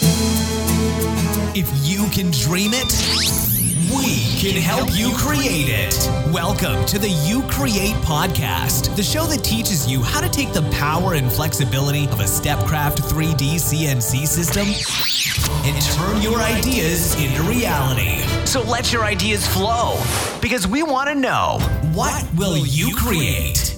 If you can dream it, we can help you create it. Welcome to the You Create podcast, the show that teaches you how to take the power and flexibility of a Stepcraft 3D CNC system and turn your ideas into reality. So let your ideas flow because we want to know what will you create?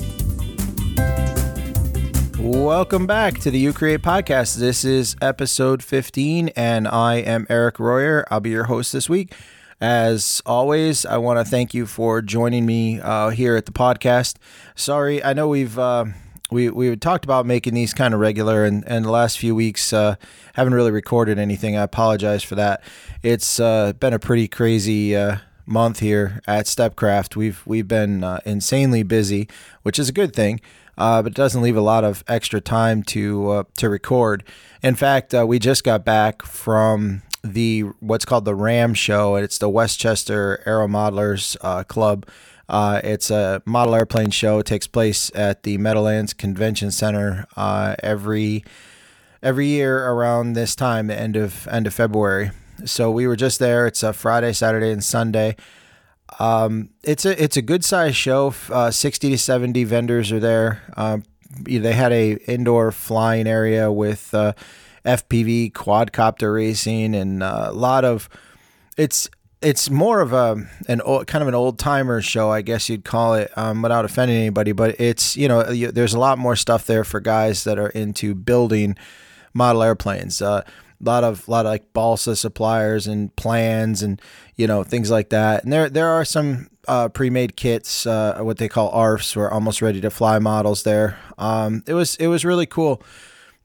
Welcome back to the You Create podcast. This is episode 15, and I am Eric Royer. I'll be your host this week. As always, I want to thank you for joining me uh, here at the podcast. Sorry, I know we've uh, we we talked about making these kind of regular, and, and the last few weeks uh, haven't really recorded anything. I apologize for that. It's uh, been a pretty crazy uh, month here at Stepcraft. We've we've been uh, insanely busy, which is a good thing uh, but it doesn't leave a lot of extra time to uh, to record. In fact, uh, we just got back from the what's called the RAM show. It's the Westchester Aero Modelers uh, Club. Uh, it's a model airplane show. It takes place at the Meadowlands Convention Center uh, every every year around this time, the end of end of February. So we were just there. It's a Friday, Saturday, and Sunday. Um, it's a it's a good size show. Uh, Sixty to seventy vendors are there. Um, they had a indoor flying area with uh, FPV quadcopter racing and uh, a lot of. It's it's more of a an old, kind of an old timer show, I guess you'd call it, um, without offending anybody. But it's you know there's a lot more stuff there for guys that are into building model airplanes. Uh, a lot of lot of like balsa suppliers and plans and you know things like that. And there there are some uh, pre-made kits, uh, what they call ARFs, or almost ready to fly models. There, um, it was it was really cool.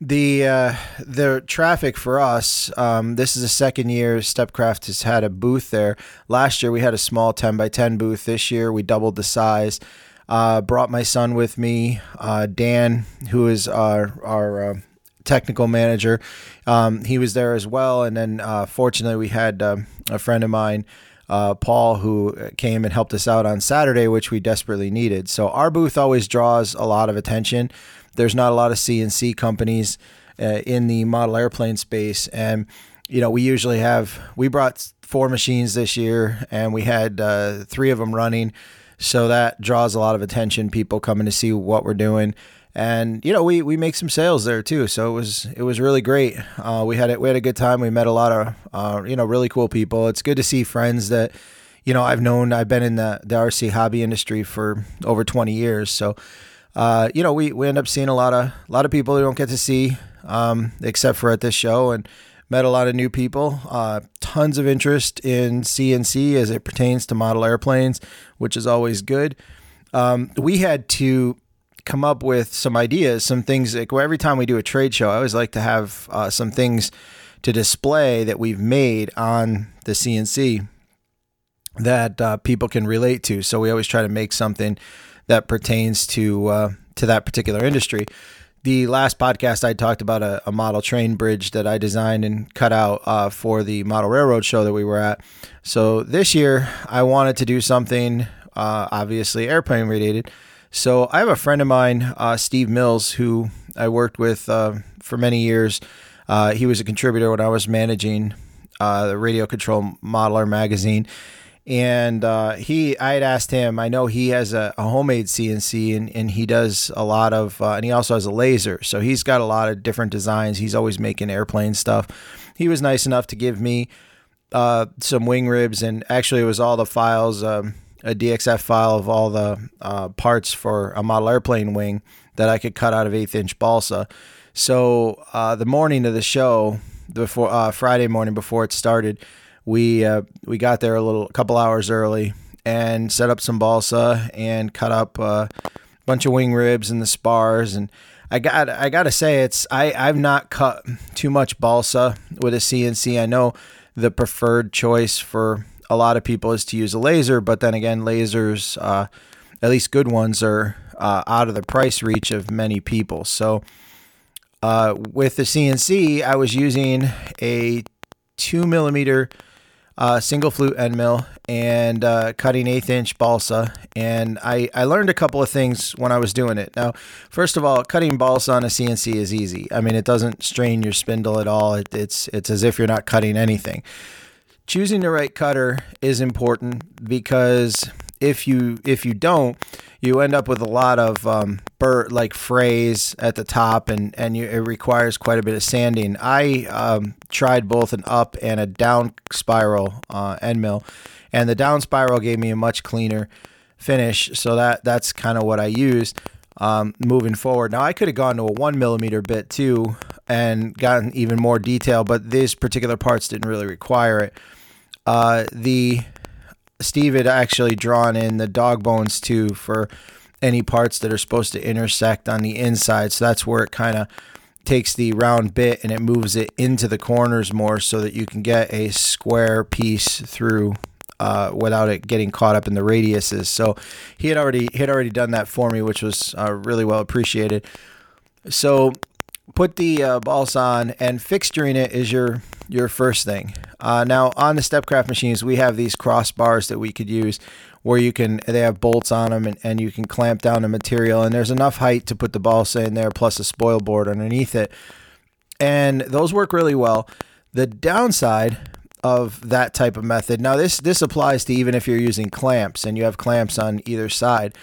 The uh, the traffic for us. Um, this is the second year Stepcraft has had a booth there. Last year we had a small ten by ten booth. This year we doubled the size. Uh, brought my son with me, uh, Dan, who is our our uh, technical manager. Um, he was there as well. And then uh, fortunately, we had uh, a friend of mine, uh, Paul, who came and helped us out on Saturday, which we desperately needed. So our booth always draws a lot of attention. There's not a lot of CNC companies uh, in the model airplane space. And, you know, we usually have, we brought four machines this year and we had uh, three of them running. So that draws a lot of attention, people coming to see what we're doing and you know we we make some sales there too. So it was it was really great. Uh, we had it we had a good time. We met a lot of uh, you know really cool people. It's good to see friends that you know I've known I've been in the the RC hobby industry for over 20 years. So uh, you know we we end up seeing a lot of a lot of people we don't get to see um, except for at this show and met a lot of new people. Uh, tons of interest in CNC as it pertains to model airplanes which is always good. Um, we had to come up with some ideas, some things. Like every time we do a trade show, I always like to have uh, some things to display that we've made on the CNC that uh, people can relate to. So we always try to make something that pertains to uh, to that particular industry. The last podcast I talked about a, a, model train bridge that I designed and cut out uh, for the model railroad show that we were at. So this year I wanted to do something uh, obviously airplane related so I have a friend of mine, uh, Steve Mills, who I worked with uh, for many years. Uh, he was a contributor when I was managing uh, the Radio Control Modeler magazine. And uh, he, I had asked him. I know he has a, a homemade CNC, and, and he does a lot of, uh, and he also has a laser. So he's got a lot of different designs. He's always making airplane stuff. He was nice enough to give me some wing ribs, and actually, it was all the files. Um, a DXF file of all the uh, parts for a model airplane wing that I could cut out of eighth inch balsa. So uh, the morning of the show, before uh, Friday morning before it started, we uh, we got there a little a couple hours early and set up some balsa and cut up uh, a bunch of wing ribs and the spars and. I got I gotta say it's I I've not cut too much balsa with a CNC. I know the preferred choice for a lot of people is to use a laser, but then again, lasers, uh, at least good ones, are uh, out of the price reach of many people. So uh, with the CNC, I was using a two millimeter uh, single flute end mill and uh, cutting eighth inch balsa. And I, I learned a couple of things when I was doing it. Now, first of all, cutting balsa on a CNC is easy. I mean, it doesn't strain your spindle at all. It, it's it's as if you're not cutting anything. Choosing the right cutter is important because if you if you don't, you end up with a lot of um, burr like frays at the top, and and you, it requires quite a bit of sanding. I um, tried both an up and a down spiral uh, end mill, and the down spiral gave me a much cleaner finish. So that that's kind of what I used. Um, moving forward. Now I could have gone to a one millimeter bit too and gotten even more detail, but these particular parts didn't really require it. Uh, the Steve had actually drawn in the dog bones too for any parts that are supposed to intersect on the inside. So that's where it kind of takes the round bit and it moves it into the corners more so that you can get a square piece through uh, without it getting caught up in the radiuses. So he had already he had already done that for me, which was uh, really well appreciated. So put the uh, balsa on and fixturing it is your your first thing. Uh, now on the Stepcraft machines, we have these crossbars that we could use where you can they have bolts on them and, and you can clamp down the material and there's enough height to put the balsa in there plus a spoil board underneath it. And those work really well. The downside of that type of method. Now this this applies to even if you're using clamps and you have clamps on either side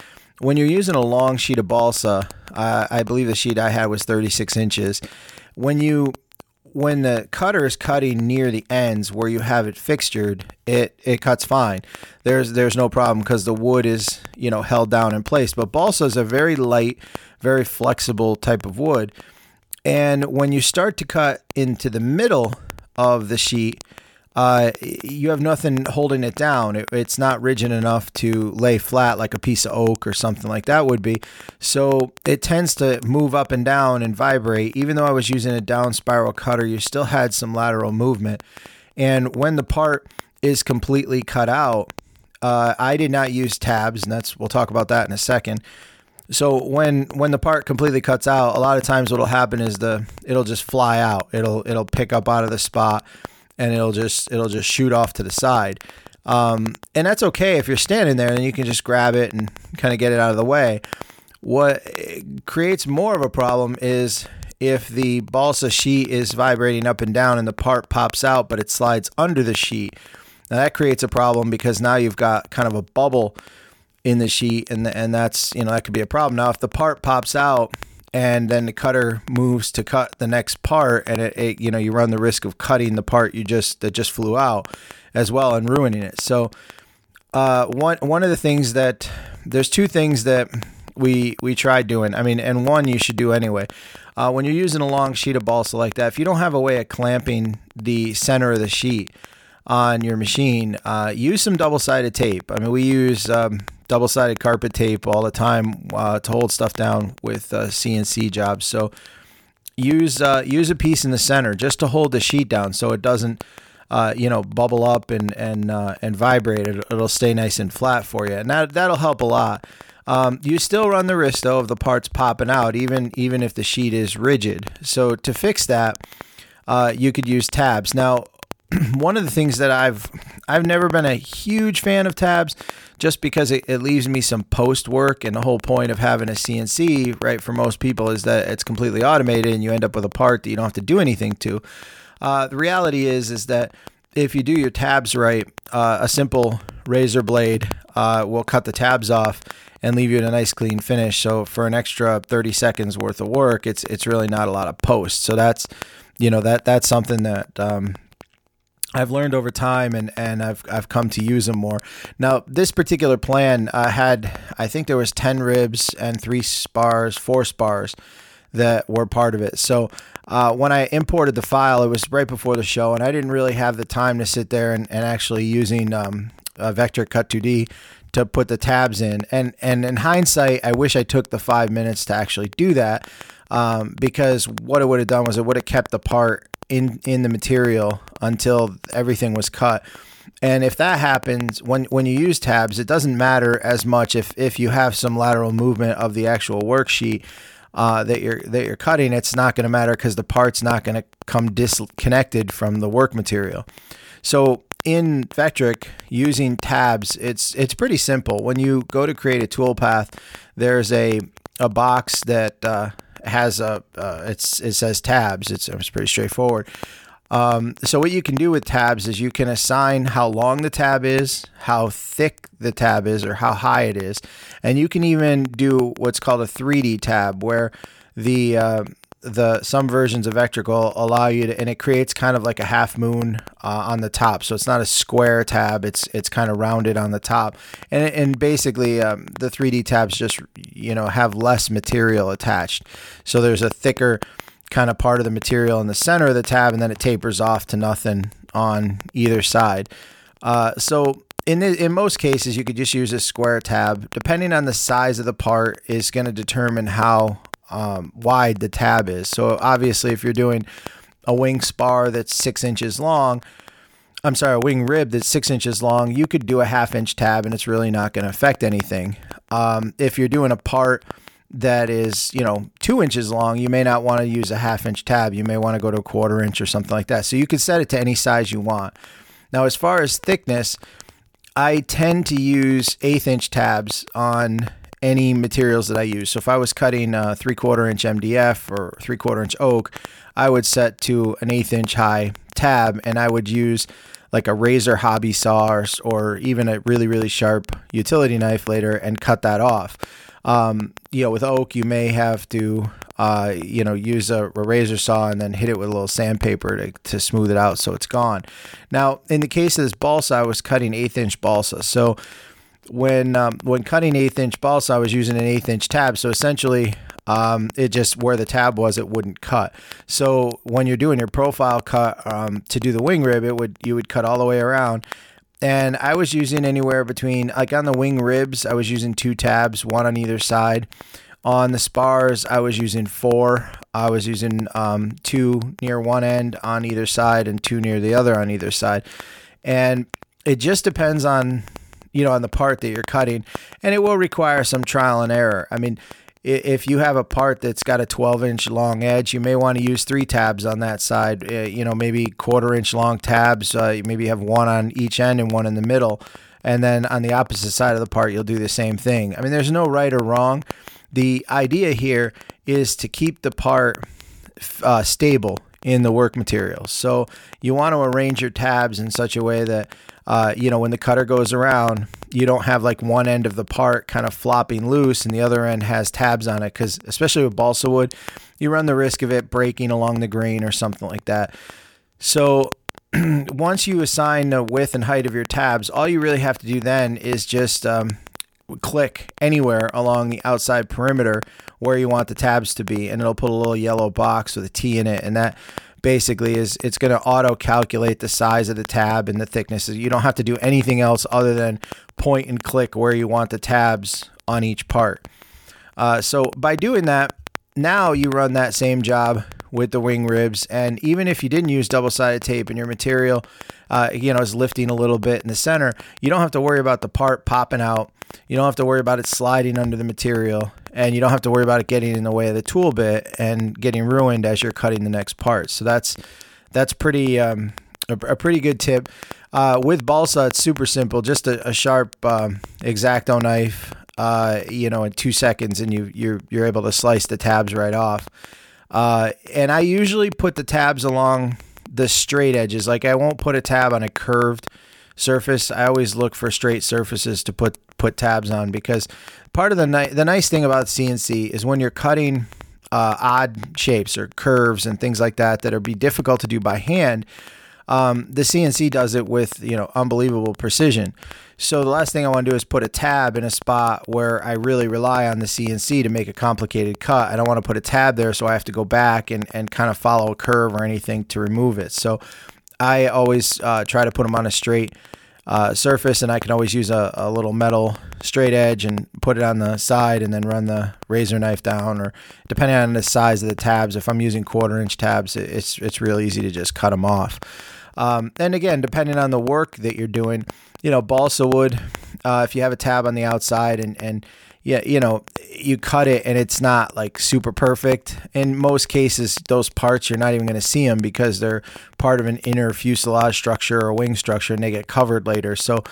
when you're using a long sheet of balsa, uh, I believe the sheet I had was 36 inches. When you when the cutter is cutting near the ends where you have it fixtured, it it cuts fine. There's there's no problem because the wood is you know held down in place. But balsa is a very light, very flexible type of wood, and when you start to cut into the middle of the sheet, uh, you have nothing holding it down. It, it's not rigid enough to lay flat like a piece of oak or something like that would be. So it tends to move up and down and vibrate. Even though I was using a down spiral cutter, you still had some lateral movement. And when the part is completely cut out, uh, I did not use tabs, and that's we'll talk about that in a second. So when when the part completely cuts out, a lot of times what'll happen is the it'll just fly out. It'll it'll pick up out of the spot and it'll just it'll just shoot off to the side. Um, and that's okay if you're standing there and you can just grab it and kind of get it out of the way. What creates more of a problem is if the balsa sheet is vibrating up and down and the part pops out, but it slides under the sheet. Now that creates a problem because now you've got kind of a bubble in the sheet, and and that's you know that could be a problem. Now if the part pops out and then the cutter moves to cut the next part and it, it, you know you run the risk of cutting the part you just that just flew out as well and ruining it. So uh, one one of the things that there's two things that we we tried doing. I mean and one you should do anyway. Uh, when you're using a long sheet of balsa like that if you don't have a way of clamping the center of the sheet on your machine uh, use some double-sided tape i mean we use um, double sided carpet tape all the time uh, to hold stuff down with uh, CNC jobs. So use uh, use a piece in the center just to hold the sheet down so it doesn't. Uh, you know, bubble up and and uh, and vibrate. It, will stay nice and flat for you, and that that'll help a lot. Um, you still run the risk though of the parts popping out, even even if the sheet is rigid. So to fix that, uh, you could use tabs. Now, one of the things that I've I've never been a huge fan of tabs just because it, it leaves me some post work and the whole point of having a CNC right for most people is that it's completely automated and you end up with a part that you don't have to do anything to. Uh, the reality is is that if you do your tabs right, uh, a simple razor blade uh, will cut the tabs off and leave you in a nice clean finish. So for an extra 30 seconds worth of work, it's it's really not a lot of post. So that's you know that that's something that um, I've learned over time and, and I've, I've come to use them more. Now, this particular plan uh, had, I think there was 10 ribs and three spars, four spars that were part of it. So uh, when I imported the file, it was right before the show and I didn't really have the time to sit there and, and actually using um, Vectric Cut 2D to put the tabs in. And, and in hindsight, I wish I took the five minutes to actually do that um, because what it would have done was it would have kept the part in in the material until everything was cut. And if that happens when when you use tabs, it doesn't matter as much if if you have some lateral movement of the actual worksheet uh, that you're that you're cutting. It's not going to matter because the part's not going to come disconnected from the work material. So in Vectric using tabs, it's it's pretty simple. When you go to create a toolpath, there's a a box that uh, has a uh, it's it says tabs. It's it's pretty straightforward. Um, so what you can do with tabs is you can assign how long the tab is, how thick the tab is, or how high it is, and you can even do what's called a 3D tab, where the uh, the some versions of Vectric will allow you to, and it creates kind of like a half moon uh, on the top. So it's not a square tab; it's it's kind of rounded on the top, and and basically um, the 3D tabs just you know have less material attached. So there's a thicker kind of part of the material in the center of the tab, and then it tapers off to nothing on either side. Uh, so in the, in most cases, you could just use a square tab. Depending on the size of the part, is going to determine how um, wide the tab is. So obviously, if you're doing a wing spar that's six inches long, I'm sorry, a wing rib that's six inches long, you could do a half inch tab and it's really not going to affect anything. Um, if you're doing a part that is, you know, two inches long, you may not want to use a half inch tab. You may want to go to a quarter inch or something like that. So you can set it to any size you want. Now, as far as thickness, I tend to use eighth inch tabs on any materials that I use. So if I was cutting a three quarter inch MDF or three quarter inch oak, I would set to an eighth inch high tab and I would use like a razor hobby saw or, or even a really, really sharp utility knife later and cut that off. Um, you know, with oak, you may have to, uh, you know, use a, a, razor saw and then hit it with a little sandpaper to, to smooth it out so it's gone. Now, in the case of this balsa, I was cutting eighth inch balsa. So when um, when cutting eighth inch balsa, I was using an eighth inch tab. So essentially, um, it just where the tab was, it wouldn't cut. So when you're doing your profile cut um, to do the wing rib, it would you would cut all the way around and I was using anywhere between like on the wing ribs, I was using two tabs, one on either side. On the spars, I was using four. I was using um, two near one end on either side and two near the other on either side. And it just depends on, you know, on the part that you're cutting, and it will require some trial and error. I mean, if you have a part that's got a 12 inch long edge, you may want to use three tabs on that side. Uh, you know, maybe quarter inch long tabs. Uh, maybe you have one on each end and one in the middle. And then on the opposite side of the part, you'll do the same thing. I mean, there's no right or wrong. The idea here is to keep the part uh, stable in the work material. So you want to arrange your tabs in such a way that uh, you know, when the cutter goes around, you don't have like one end of the part kind of flopping loose and the other end has tabs on it. Because especially with balsa wood, you run the risk of it breaking along the grain or something like that. So once you assign the width and height of your tabs, all you really have to do then is just um, click anywhere along the outside perimeter where you want the tabs to be, and it'll put a little yellow box with a T in it, and that basically is it's going to auto calculate the size of the tab and the thickness. You don't have to do anything else other than point and click where you want the tabs on each part. Uh, so by doing that, now you run that same job with the wing ribs, and even if you didn't use double-sided tape and your material, uh, you know, is lifting a little bit in the center, you don't have to worry about the part popping out. You don't have to worry about it sliding under the material and you don't have to worry about it getting in the way of the tool bit and getting ruined as you're cutting the next part. So that's that's pretty um, a, a, pretty good tip. Uh, with balsa, it's super simple. Just a, a sharp um, exacto knife, uh, you know, in two seconds, and you you're you're able to slice the tabs right off. Uh, and I usually put the tabs along the straight edges. Like I won't put a tab on a curved surface. I always look for straight surfaces to put put tabs on because part of the ni- the nice thing about CNC is when you're cutting uh, odd shapes or curves and things like that that are be difficult to do by hand. Um, the CNC does it with you know unbelievable precision. So the last thing I want to do is put a tab in a spot where I really rely on the CNC to make a complicated cut. I don't want to put a tab there, so I have to go back and, and kind of follow a curve or anything to remove it. So I always uh, try to put them on a straight uh, surface, and I can always use a, a, little metal straight edge and put it on the side, and then run the razor knife down. Or depending on the size of the tabs, if I'm using quarter inch tabs, it's it's real easy to just cut them off. Um, and again, depending on the work that you're doing, you know, balsa wood. Uh, if you have a tab on the outside and and yeah, you know, you cut it and it's not like super perfect. In most cases, those parts you're not even going to see them because they're part of an inner fuselage structure or wing structure and they get covered later. So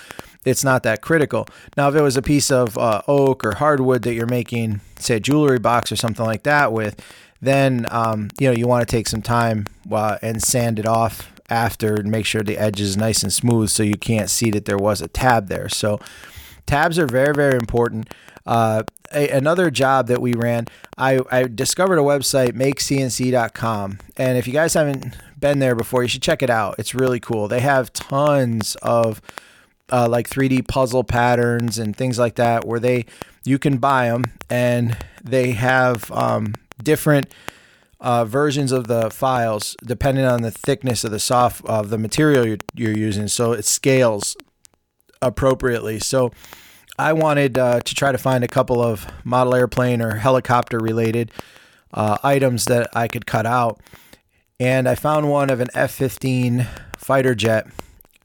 it's not that critical. Now, if it was a piece of uh, oak or hardwood that you're making, say, a jewelry box or something like that with, then um, you know you want to take some time uh, and sand it off after and make sure the edge is nice and smooth so you can't see that there was a tab there. So tabs are very very important. Uh, a, another job that we ran, I, I discovered a website, makecnc.com. And if you guys haven't been there before, you should check it out. It's really cool. They have tons of uh, like 3D puzzle patterns and things like that where they you can buy them and they have um, different uh, versions of the files depending on the thickness of the soft of the material you're, you're using. So it scales appropriately. So I wanted uh, to try to find a couple of model airplane or helicopter related uh, items that I could cut out. And I found one of an F 15 fighter jet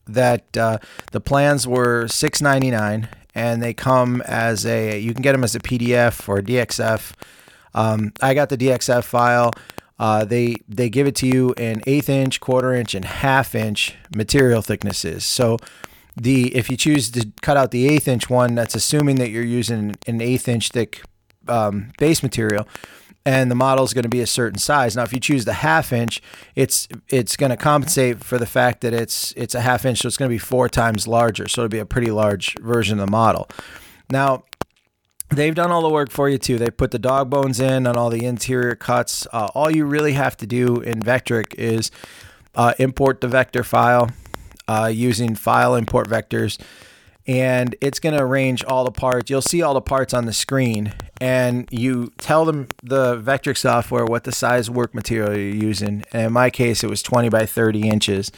that uh, the plans were six ninety nine, and they come as a you can get them as a PDF or a DXF. Um, I got the DXF file. Uh, they they give it to you in eighth inch, quarter inch, and half inch material thicknesses. So the if you choose to cut out the eighth inch one, that's assuming that you're using an eighth inch thick um, base material and the model is going to be a certain size. Now, if you choose the half inch, it's it's going to compensate for the fact that it's it's a half inch, so it's going to be four times larger. So it'll be a pretty large version of the model. Now, they've done all the work for you too. They put the dog bones in on all the interior cuts. Uh, all you really have to do in Vectric is uh, import the vector file uh, using file import vectors and it's going to arrange all the parts. You'll see all the parts on the screen, and you tell them the Vectric software what the size work material you're using. And in my case, it was 20 by 30 inches,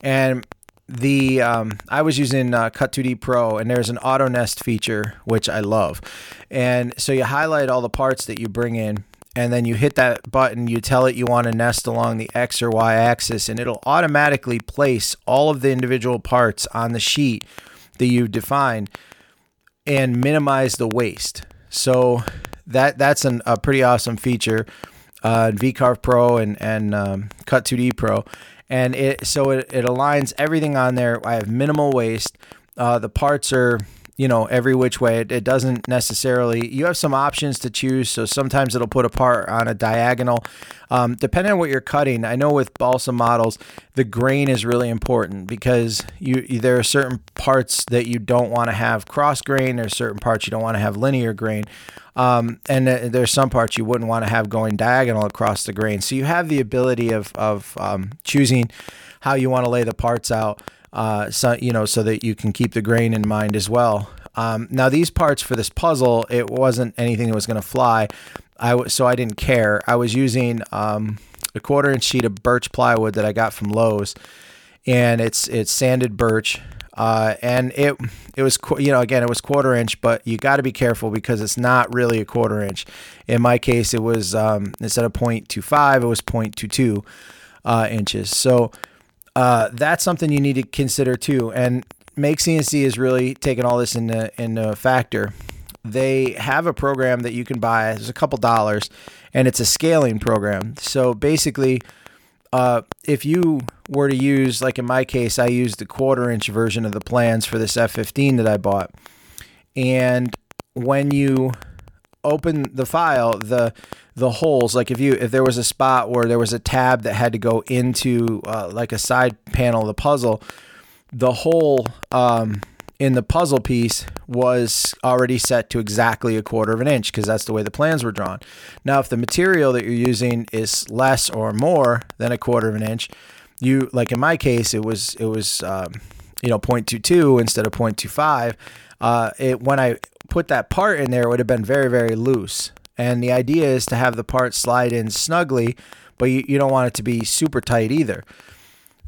and the um, I was using uh, Cut 2D Pro, and there's an auto nest feature which I love, and so you highlight all the parts that you bring in. And then you hit that button, you tell it you want to nest along the X or Y axis, and it'll automatically place all of the individual parts on the sheet that you define and minimize the waste. So that that's an, a pretty awesome feature. Uh, VCarve Pro and and um, Cut 2D Pro, and it so it, it aligns everything on there. I have minimal waste. Uh, the parts are you know every which way. It, it, doesn't necessarily you have some options to choose so sometimes it'll put a part on a diagonal. Um, depending on what you're cutting i know with balsa models the grain is really important because you there are certain parts that you don't want to have cross grain there's certain parts you don't want to have linear grain. Um, and there's some parts you wouldn't want to have going diagonal across the grain. So you have the ability of, of um, choosing how you want to lay the parts out uh, so you know, so that you can keep the grain in mind as well. Um, now, these parts for this puzzle, it wasn't anything that was going to fly. I w- so I didn't care. I was using um, a quarter inch sheet of birch plywood that I got from Lowe's, and it's it's sanded birch. Uh, and it it was you know again it was quarter inch, but you got to be careful because it's not really a quarter inch. In my case, it was um, instead of 0.25, it was 0.22 uh, inches. So uh, that's something you need to consider too. And Make CNC is really taking all this into into factor. They have a program that you can buy. It's a couple dollars, and it's a scaling program. So basically, uh, if you were to use, like in my case, I used the quarter inch version of the plans for this F15 that I bought, and when you open the file, the the holes, like if you if there was a spot where there was a tab that had to go into uh, like a side panel of the puzzle, the hole um, in the puzzle piece was already set to exactly a quarter of an inch because that's the way the plans were drawn. Now, if the material that you're using is less or more than a quarter of an inch, you like in my case, it was it was um, you know 0.22 instead of 0.25. Uh, it when I put that part in there, it would have been very very loose. And the idea is to have the part slide in snugly, but you, you don't want it to be super tight either.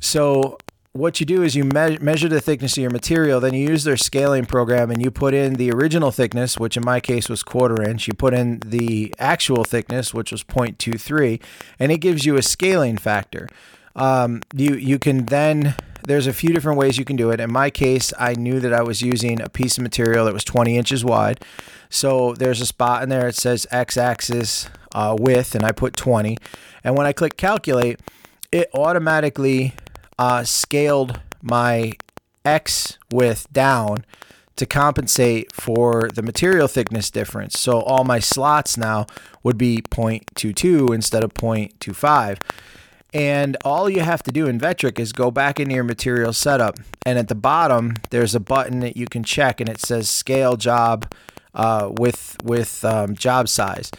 So what you do is you me- measure the thickness of your material, then you use their scaling program and you put in the original thickness, which in my case was quarter inch. You put in the actual thickness, which was 0.23, and it gives you a scaling factor. Um, you you can then there's a few different ways you can do it. In my case, I knew that I was using a piece of material that was 20 inches wide. So there's a spot in there. It says x-axis uh, width, and I put 20. And when I click calculate, it automatically uh, scaled my X width down to compensate for the material thickness difference. So all my slots now would be 0.22 instead of 0.25. And all you have to do in Vectric is go back into your material setup. And at the bottom, there's a button that you can check and it says scale job uh, with, with um, job size.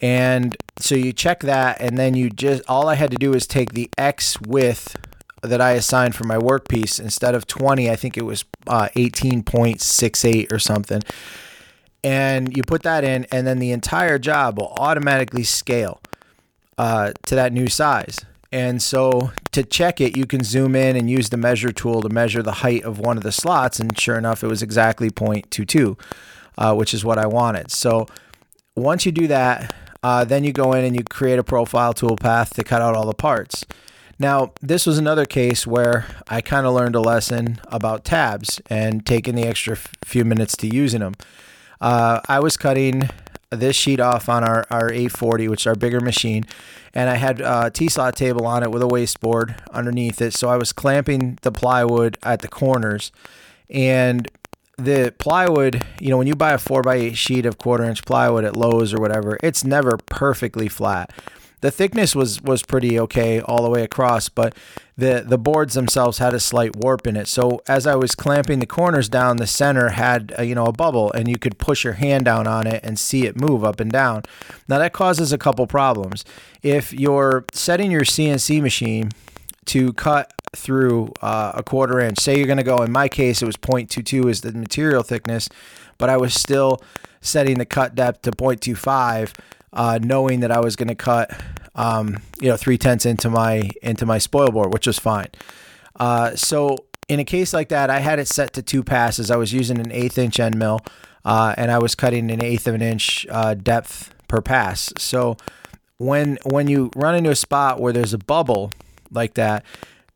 And so you check that, and then you just, all I had to do is take the X width that I assigned for my workpiece instead of 20, I think it was uh, 18.68 or something. And you put that in, and then the entire job will automatically scale uh, to that new size. And so to check it, you can zoom in and use the measure tool to measure the height of one of the slots. And sure enough, it was exactly 0.22, uh, which is what I wanted. So once you do that, uh, then you go in and you create a profile toolpath to cut out all the parts. Now, this was another case where I kind of learned a lesson about tabs and taking the extra few minutes to using them. Uh, I was cutting this sheet off on our, our 840, which is our bigger machine, and I had a T-slot table on it with a waste board underneath it. So I was clamping the plywood at the corners, and the plywood, you know, when you buy a 4x8 sheet of quarter inch plywood at Lowe's or whatever, it's never perfectly flat the thickness was was pretty okay all the way across, but the the boards themselves had a slight warp in it. So as I was clamping the corners down, the center had a, you know a bubble, and you could push your hand down on it and see it move up and down. Now that causes a couple problems. If you're setting your CNC machine to cut through uh, a quarter inch, say you're going to go. In my case, it was 0.22 is the material thickness, but I was still setting the cut depth to 0.25 uh, knowing that I was going to cut, um, you know, three tenths into my into my spoil board, which was fine. Uh, so in a case like that, I had it set to two passes. I was using an eighth inch end mill, uh, and I was cutting an eighth of an inch uh, depth per pass. So when when you run into a spot where there's a bubble like that,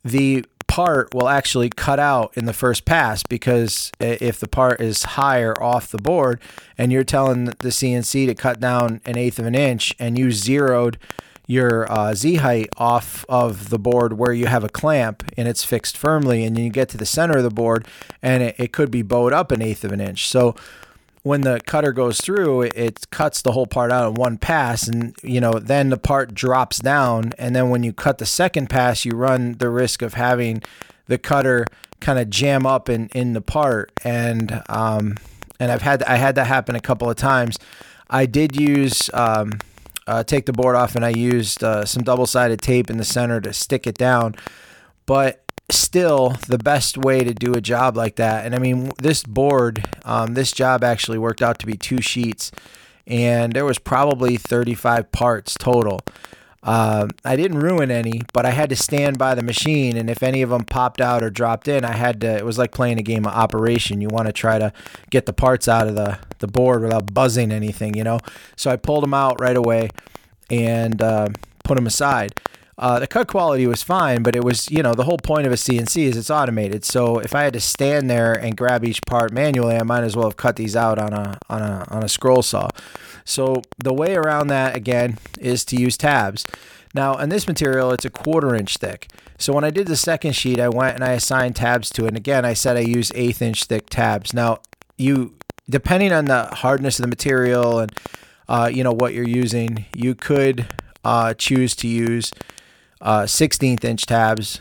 the part will actually cut out in the first pass because if the part is higher off the board and you're telling the CNC to cut down an eighth of an inch and you zeroed your uh, Z height off of the board where you have a clamp and it's fixed firmly, and you get to the center of the board and it, it could be bowed up an eighth of an inch. So when the cutter goes through, it cuts the whole part out in one pass, and you know then the part drops down, and then when you cut the second pass, you run the risk of having the cutter kind of jam up in in the part, and um, and I've had I had that happen a couple of times. I did use um, uh, take the board off, and I used uh, some double sided tape in the center to stick it down, but still the best way to do a job like that. And I mean, this board, um, this job actually worked out to be two sheets, and there was probably 35 parts total. Uh, I didn't ruin any, but I had to stand by the machine, and if any of them popped out or dropped in, I had to. It was like playing a game of Operation. You want to try to get the parts out of the the board without buzzing anything, you know. So I pulled them out right away and uh, put them aside. Uh, the cut quality was fine, but it was, you know, the whole point of a CNC is it's automated. So if I had to stand there and grab each part manually, I might as well have cut these out on a on a on a scroll saw. So the way around that again is to use tabs. Now, in this material, it's a quarter inch thick. So when I did the second sheet, I went and I assigned tabs to it. And again, I said I use eighth inch thick tabs. Now, you depending on the hardness of the material and uh, you know what you're using, you could uh, choose to use uh, 16th inch tabs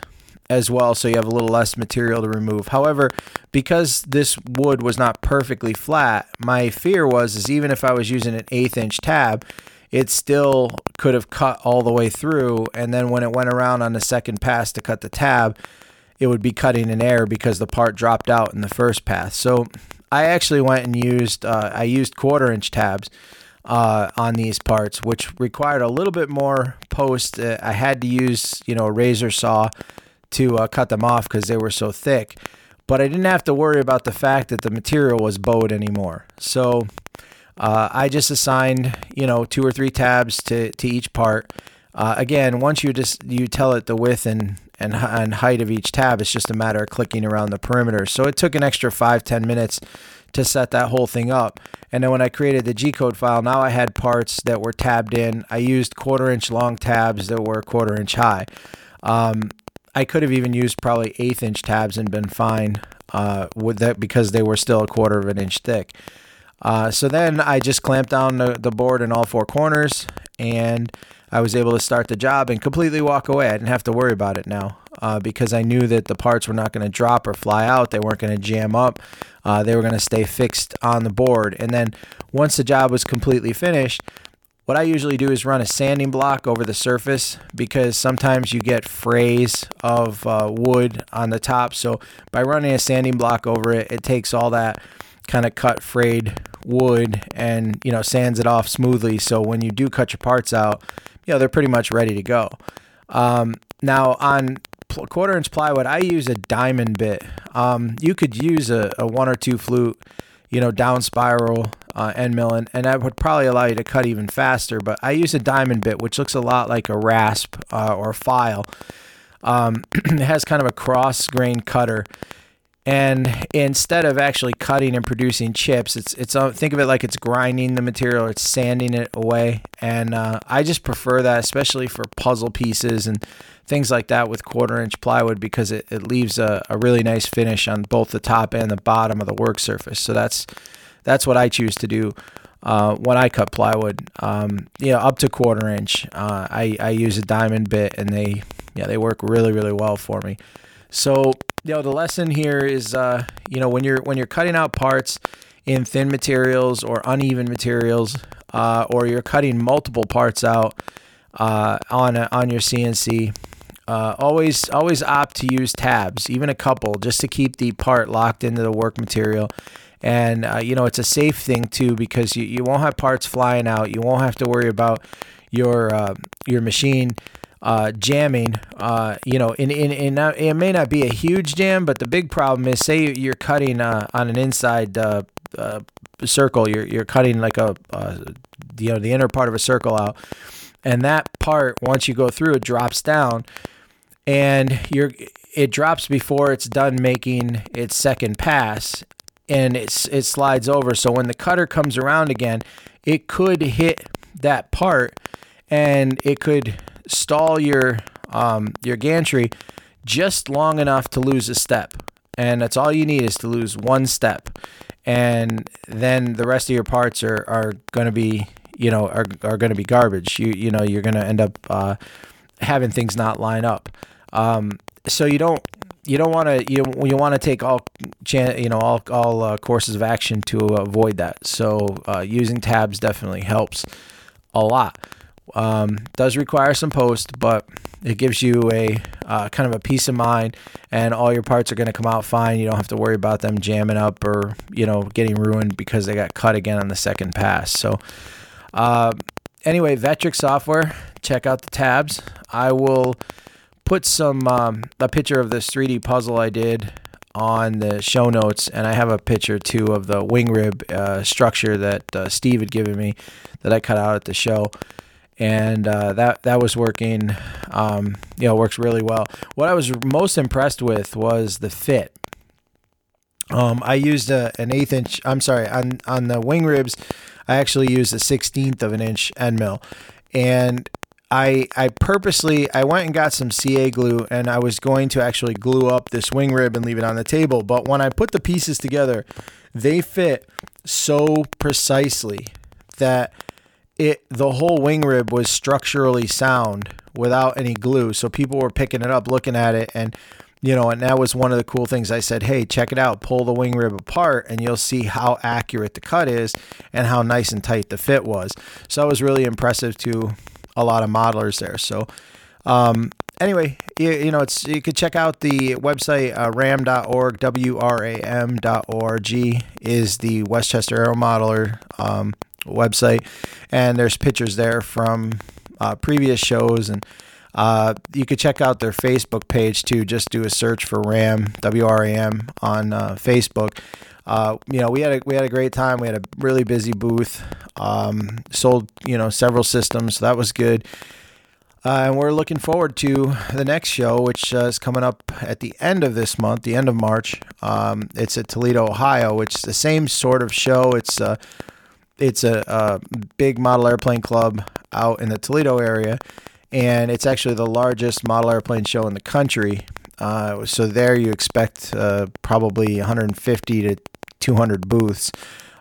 as well, so you have a little less material to remove. However, because this wood was not perfectly flat, my fear was is even if I was using an eighth inch tab, it still could have cut all the way through. And then when it went around on the second pass to cut the tab, it would be cutting in air because the part dropped out in the first pass. So I actually went and used uh, I used quarter inch tabs uh, on these parts, which required a little bit more post. Uh, I had to use, you know, a razor saw to uh, cut them off because they were so thick. But I didn't have to worry about the fact that the material was bowed anymore. So uh, I just assigned, you know, two or three tabs to, to each part. Uh, again, once you just you tell it the width and, and and height of each tab, it's just a matter of clicking around the perimeter. So it took an extra five ten minutes to set that whole thing up. And then when I created the G code file, now I had parts that were tabbed in. I used quarter inch long tabs that were quarter inch high. Um, I could have even used probably eighth inch tabs and been fine uh, with that because they were still a quarter of an inch thick. Uh, so then I just clamped down the, the board in all four corners and I was able to start the job and completely walk away. I didn't have to worry about it now uh, because I knew that the parts were not going to drop or fly out. They weren't going to jam up. Uh, they were going to stay fixed on the board. And then once the job was completely finished, what I usually do is run a sanding block over the surface because sometimes you get frays of uh, wood on the top. So by running a sanding block over it, it takes all that kind of cut frayed wood and you know sands it off smoothly. So when you do cut your parts out, you know they're pretty much ready to go. Um, now on quarter inch plywood, I use a diamond bit. Um, you could use a, a, one or two flute, you know, down spiral uh, end mill, and, and that would probably allow you to cut even faster. But I use a diamond bit, which looks a lot like a rasp uh, or file. Um, it has kind of a cross grain cutter. And instead of actually cutting and producing chips, it's it's uh, think of it like it's grinding the material, it's sanding it away, and uh, I just prefer that, especially for puzzle pieces and things like that with quarter inch plywood because it, it leaves a, a really nice finish on both the top and the bottom of the work surface. So that's that's what I choose to do uh, when I cut plywood. Um, you know, up to quarter inch. Uh, I I use a diamond bit, and they yeah they work really really well for me. So you know the lesson here is uh, you know when you're when you're cutting out parts in thin materials or uneven materials, uh, or you're cutting multiple parts out uh, on a, on your CNC. Uh, always always opt to use tabs, even a couple, just to keep the part locked into the work material. And uh, you know it's a safe thing too because you, you won't have parts flying out. You won't have to worry about your uh, your machine uh, jamming. Uh, you know, in in, in it may not be a huge jam, but the big problem is say you're cutting uh, on an inside circle. You're you're cutting like a you know the inner part of a circle out and that part once you go through it drops down and you're it drops before it's done making its second pass and it's it slides over so when the cutter comes around again it could hit that part and it could stall your um, your gantry just long enough to lose a step and that's all you need is to lose one step and then the rest of your parts are, are going to be you know are, are going to be garbage. You you know you're going to end up uh, having things not line up. Um, so you don't you don't want to you you want to take all you know all all uh, courses of action to avoid that. So uh, using tabs definitely helps a lot. Um, does require some post, but it gives you a uh, kind of a peace of mind, and all your parts are going to come out fine. You don't have to worry about them jamming up or you know getting ruined because they got cut again on the second pass. So uh, anyway, Vectric software. Check out the tabs. I will put some um, a picture of this 3D puzzle I did on the show notes, and I have a picture too of the wing rib uh, structure that uh, Steve had given me that I cut out at the show, and uh, that that was working. Um, you know, works really well. What I was most impressed with was the fit. Um, I used a, an eighth inch. I'm sorry on on the wing ribs. I actually used a 16th of an inch end mill. And I I purposely I went and got some CA glue and I was going to actually glue up this wing rib and leave it on the table. But when I put the pieces together, they fit so precisely that it the whole wing rib was structurally sound without any glue. So people were picking it up, looking at it, and you know, and that was one of the cool things I said, hey, check it out, pull the wing rib apart, and you'll see how accurate the cut is and how nice and tight the fit was. So that was really impressive to a lot of modelers there. So, um, anyway, you, you, know, it's you could check out the website uh, ram.org, W R A M.org is the Westchester Aero Modeler um, website, and there's pictures there from uh, previous shows and uh, you could check out their Facebook page too. Just do a search for RAM W R A M on uh, Facebook. Uh, you know, we had a we had a great time. We had a really busy booth. Um, sold you know several systems. So that was good. Uh, and we're looking forward to the next show, which uh, is coming up at the end of this month, the end of March. Um, it's at Toledo, Ohio, which is the same sort of show. It's uh, it's a, a big model airplane club out in the Toledo area, and it's actually the largest model airplane show in the country. Uh, so there you expect uh, probably 150 to 200 booths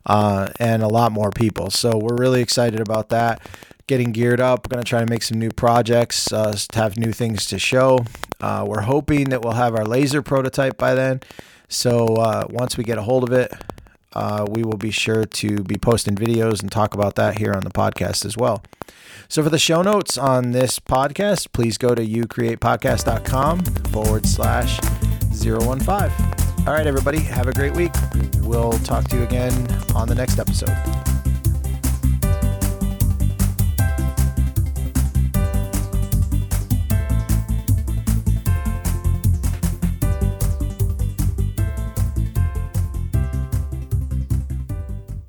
uh, and a lot more people. So we're really excited about that getting geared up. Going to try to make some new projects, uh, to have new things to show. Uh, we're hoping that we'll have our laser prototype by then. So uh, once we get a hold of it, uh, we will be sure to be posting videos and talk about that here on the podcast as well. So for the show notes on this podcast, please go to youcreatepodcast.com forward slash 015. All right, everybody, have a great week. We'll talk to you again on the next episode.